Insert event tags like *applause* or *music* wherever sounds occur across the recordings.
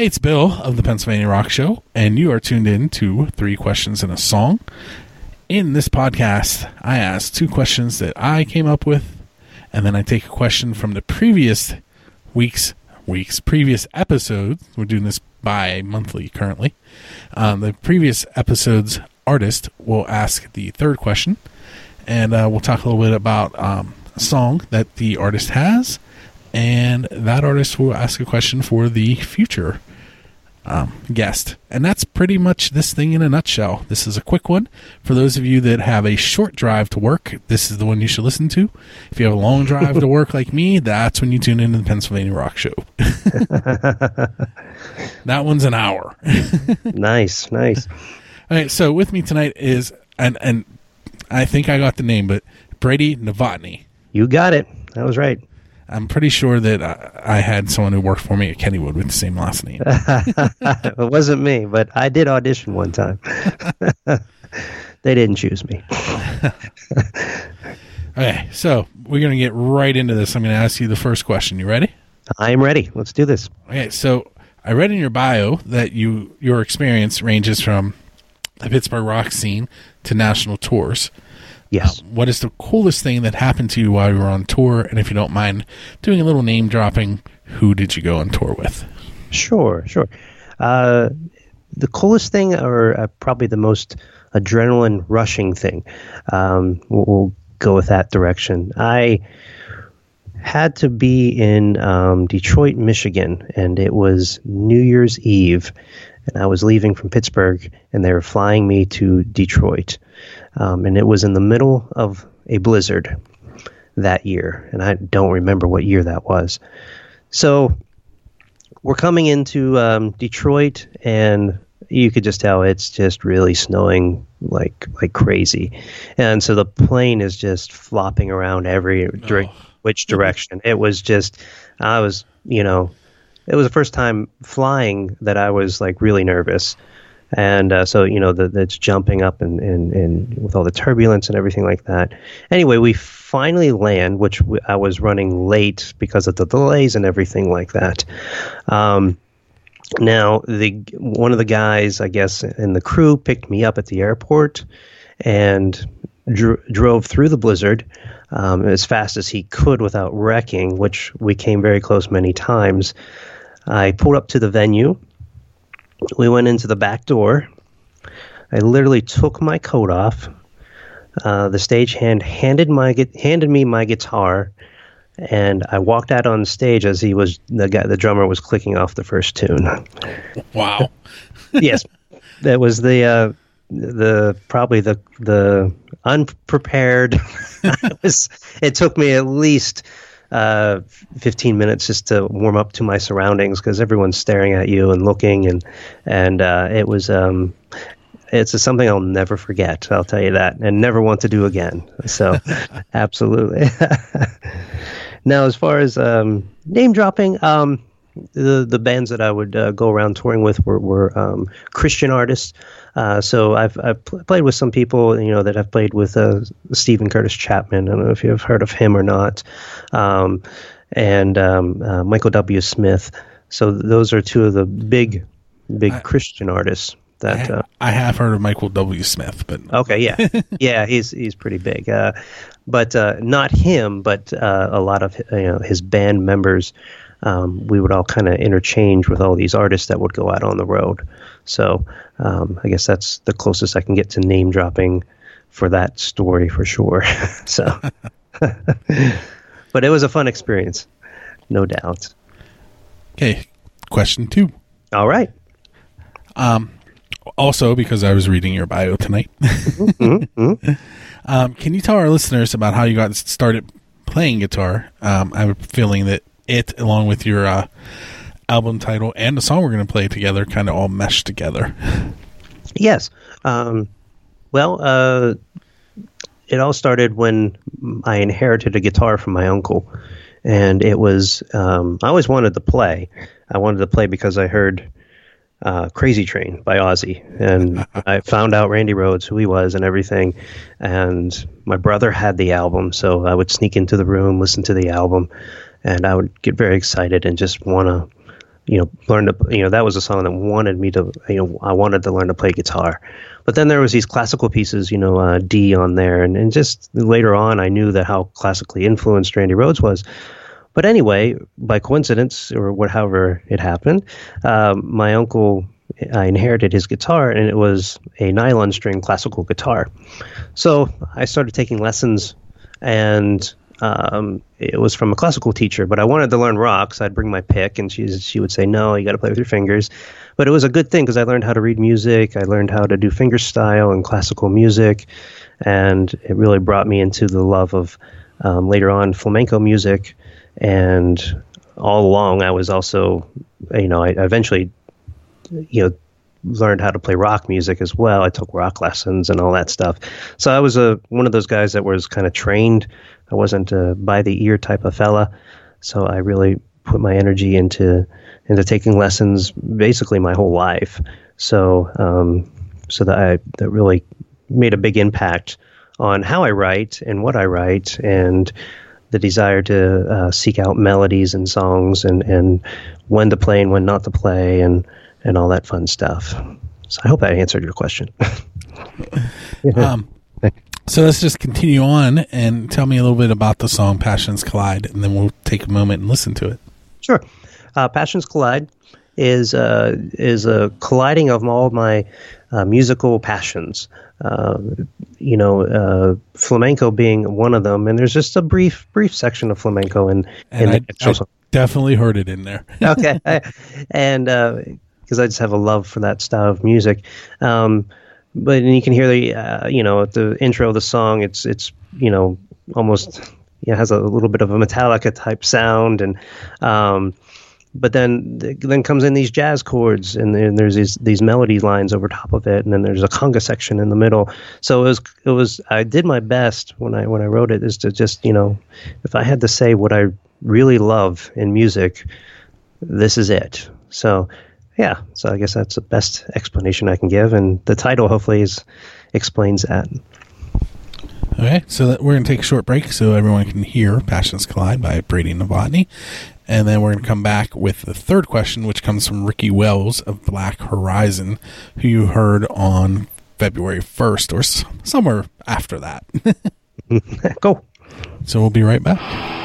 Hey, it's Bill of the Pennsylvania Rock Show, and you are tuned in to Three Questions and a Song. In this podcast, I ask two questions that I came up with, and then I take a question from the previous week's week's previous episodes. We're doing this bi monthly currently. Um, the previous episode's artist will ask the third question, and uh, we'll talk a little bit about um, a song that the artist has, and that artist will ask a question for the future um, guest. And that's pretty much this thing in a nutshell. This is a quick one. For those of you that have a short drive to work, this is the one you should listen to. If you have a long drive to work like me, that's when you tune into the Pennsylvania Rock Show. *laughs* that one's an hour. *laughs* nice, nice. All right, so with me tonight is, and, and I think I got the name, but Brady Novotny. You got it. That was right. I'm pretty sure that I, I had someone who worked for me at Kennywood with the same last name. *laughs* it wasn't me, but I did audition one time. *laughs* they didn't choose me. *laughs* okay, so we're going to get right into this. I'm going to ask you the first question. You ready? I am ready. Let's do this. Okay, so I read in your bio that you your experience ranges from the Pittsburgh rock scene to national tours. Yes. Uh, what is the coolest thing that happened to you while you were on tour? And if you don't mind doing a little name dropping, who did you go on tour with? Sure, sure. Uh, the coolest thing, or uh, probably the most adrenaline rushing thing, um, we'll, we'll, go with that direction. I had to be in um, Detroit, Michigan, and it was New Year's Eve, and I was leaving from Pittsburgh, and they were flying me to Detroit um, and it was in the middle of a blizzard that year, and I don't remember what year that was. So we're coming into um, Detroit, and you could just tell it's just really snowing like like crazy, and so the plane is just flopping around every oh. which direction. it was just I was you know it was the first time flying that I was like really nervous and uh, so you know the, it's jumping up and, and, and with all the turbulence and everything like that. Anyway, we finally land, which I was running late because of the delays and everything like that. Um, now the one of the guys, I guess, in the crew picked me up at the airport and dr- drove through the blizzard. Um, as fast as he could without wrecking, which we came very close many times. I pulled up to the venue we went into the back door. I literally took my coat off. Uh, the stagehand handed my handed me my guitar, and I walked out on stage as he was the guy, the drummer was clicking off the first tune. Wow. *laughs* yes, that was the uh, the probably the the unprepared. *laughs* it, was, it took me at least uh, 15 minutes just to warm up to my surroundings because everyone's staring at you and looking and and uh, it was um, it's something I'll never forget. I'll tell you that, and never want to do again. So, *laughs* absolutely. *laughs* now, as far as um, name dropping, um, the the bands that I would uh, go around touring with were, were um, Christian artists. Uh, so I've, I've pl- played with some people, you know, that have played with uh, Steven Curtis Chapman. I don't know if you've heard of him or not, um, and um, uh, Michael W. Smith. So those are two of the big, big I, Christian artists. That I, uh, I, have heard of Michael W. Smith, but *laughs* okay, yeah, yeah, he's he's pretty big. Uh, but not him, but a lot of you know his band members um, we would all kind of interchange with all these artists that would go out on the road. So um, I guess that's the closest I can get to name dropping for that story for sure. *laughs* so, *laughs* but it was a fun experience, no doubt. Okay, question two. All right. Um, also, because I was reading your bio tonight, *laughs* mm-hmm, mm-hmm. Um, can you tell our listeners about how you got started playing guitar? Um, I have a feeling that it, along with your uh, album title and the song we're going to play together, kind of all meshed together. Yes. Um, well, uh, it all started when I inherited a guitar from my uncle, and it was um, I always wanted to play. I wanted to play because I heard uh, "Crazy Train" by Ozzy, and *laughs* I found out Randy Rhoads, who he was, and everything. And my brother had the album, so I would sneak into the room, listen to the album, and I would get very excited and just want to, you know, learn to, you know, that was a song that wanted me to, you know, I wanted to learn to play guitar. But then there was these classical pieces, you know, uh, D on there, and, and just later on, I knew that how classically influenced Randy Rhoads was. But anyway, by coincidence or what, however it happened, um, my uncle, I inherited his guitar, and it was a nylon string classical guitar. So I started taking lessons, and um, it was from a classical teacher, but I wanted to learn rock, so I'd bring my pick, and she she would say, "No, you got to play with your fingers." But it was a good thing because I learned how to read music, I learned how to do fingerstyle and classical music, and it really brought me into the love of um, later on flamenco music, and all along I was also, you know, I eventually, you know learned how to play rock music as well. I took rock lessons and all that stuff. So I was a one of those guys that was kind of trained I wasn't a by the ear type of fella, so I really put my energy into into taking lessons basically my whole life. So um, so that I that really made a big impact on how I write and what I write and the desire to uh, seek out melodies and songs and, and when to play and when not to play and, and all that fun stuff. So I hope I answered your question. *laughs* *laughs* um, so let's just continue on and tell me a little bit about the song Passions Collide, and then we'll take a moment and listen to it. Sure. Uh, Passions Collide is uh, is a colliding of all my uh, musical passions. Uh, you know, uh, flamenco being one of them, and there's just a brief brief section of flamenco in, and in I, I definitely heard it in there. okay, *laughs* and because I just have a love for that style of music. Um, but you can hear the uh, you know the intro of the song it's it's you know almost you know, has a little bit of a Metallica type sound and um, but then then comes in these jazz chords and then there's these these melody lines over top of it and then there's a conga section in the middle so it was it was I did my best when I when I wrote it is to just you know if I had to say what I really love in music this is it so yeah, so I guess that's the best explanation I can give, and the title hopefully is, explains that. Okay, so we're going to take a short break so everyone can hear Passions Collide by Brady Novotny. And then we're going to come back with the third question, which comes from Ricky Wells of Black Horizon, who you heard on February 1st or somewhere after that. *laughs* *laughs* Go. So we'll be right back.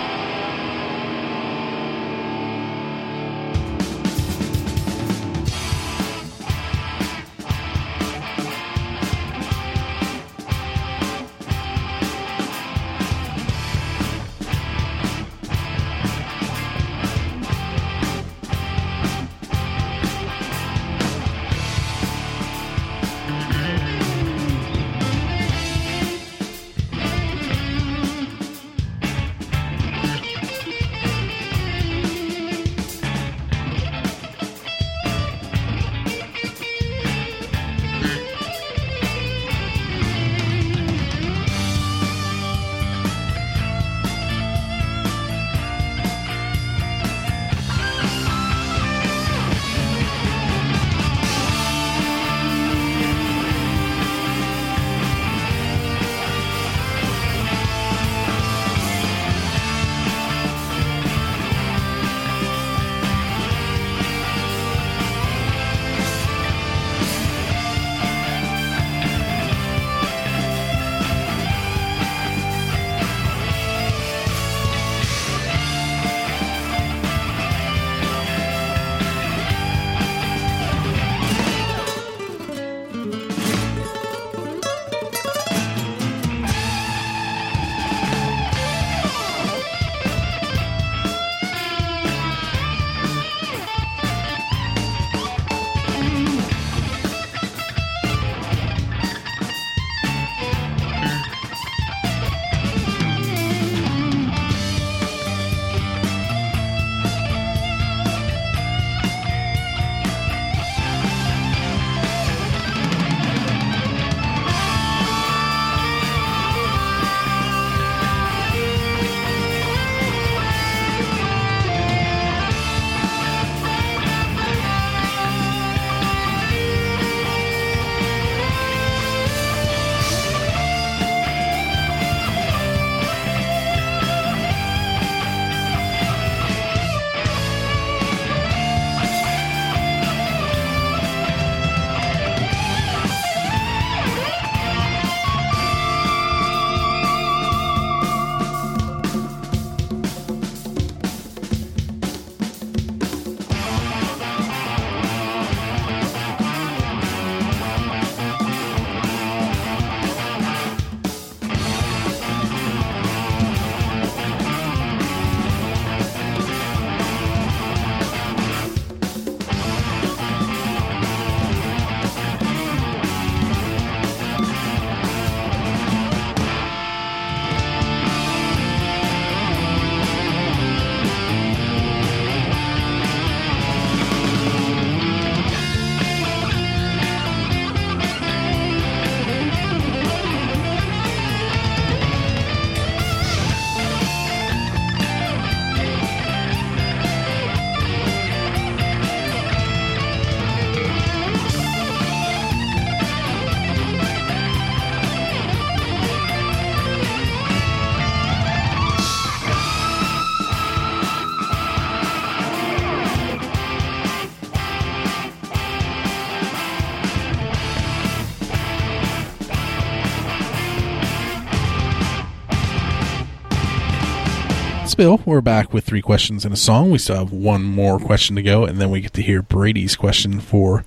Bill. We're back with three questions and a song. We still have one more question to go, and then we get to hear Brady's question for,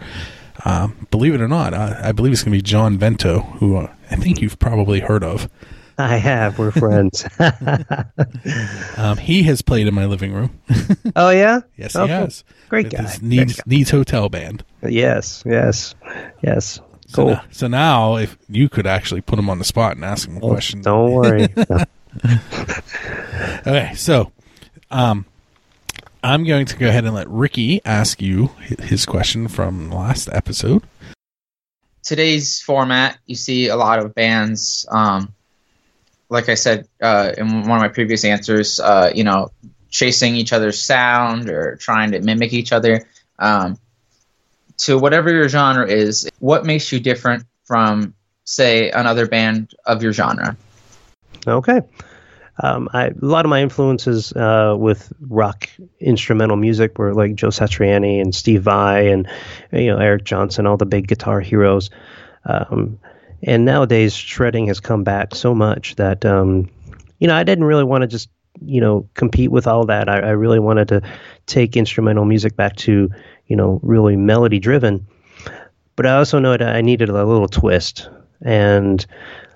um, believe it or not, I, I believe it's going to be John Vento, who uh, I think you've probably heard of. I have. We're friends. *laughs* *laughs* Um, he has played in my living room. oh yeah. *laughs* yes, he has. Great With guy. his Needs, guy. Nied's Hotel Band. Yes. Yes. Yes. So, Cool. now, so now, if you could actually put him on the spot and ask him a Oh, question. Don't worry. *laughs* Okay, so um, I'm going to go ahead and let Ricky ask you his question from last episode. today's format, you see a lot of bands. Um, like I said uh, in one of my previous answers, uh, you know, chasing each other's sound or trying to mimic each other. Um, to whatever your genre is, what makes you different from, say, another band of your genre? Okay. Um, I, a lot of my influences uh, with rock instrumental music were like Joe Satriani and Steve Vai and you know Eric Johnson, all the big guitar heroes. Um, and nowadays, shredding has come back so much that um, you know I didn't really want to just you know compete with all that. I, I really wanted to take instrumental music back to you know really melody driven. But I also know that I needed a little twist and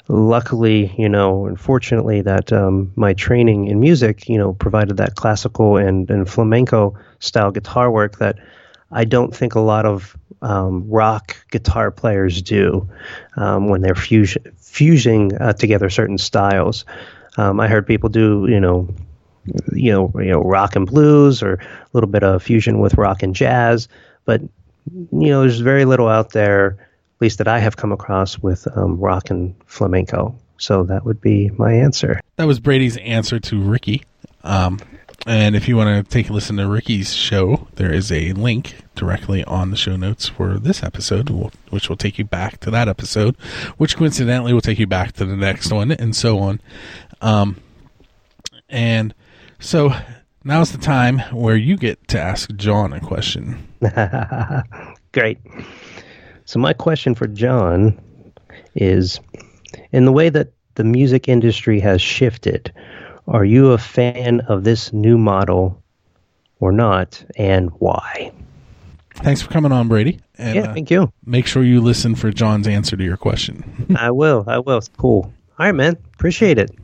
luckily, you know, unfortunately, that um, my training in music, you know, provided that classical and, and flamenco style guitar work that I don't think a lot of um, rock guitar players do um, when they're fusion, fusing uh, together certain styles. Um, I heard people do, you know, you know, you know, rock and blues or a little bit of fusion with rock and jazz, but you know, there's very little out there, least that I have come across with um, rock and flamenco. So that would be my answer. That was Brady's answer to Ricky. Um, and if you want to take a listen to Ricky's show, there is a link directly on the show notes for this episode, which will take you back to that episode, which coincidentally will take you back to the next one, and so on. Um, and so now's the time where you get to ask John a question. *laughs* Great. So my question for John is in the way that the music industry has shifted, are you a fan of this new model or not and why? Thanks for coming on, Brady. And yeah, uh, thank you. make sure you listen for John's answer to your question. *laughs* I will. I will. Cool. All right, man. Appreciate it.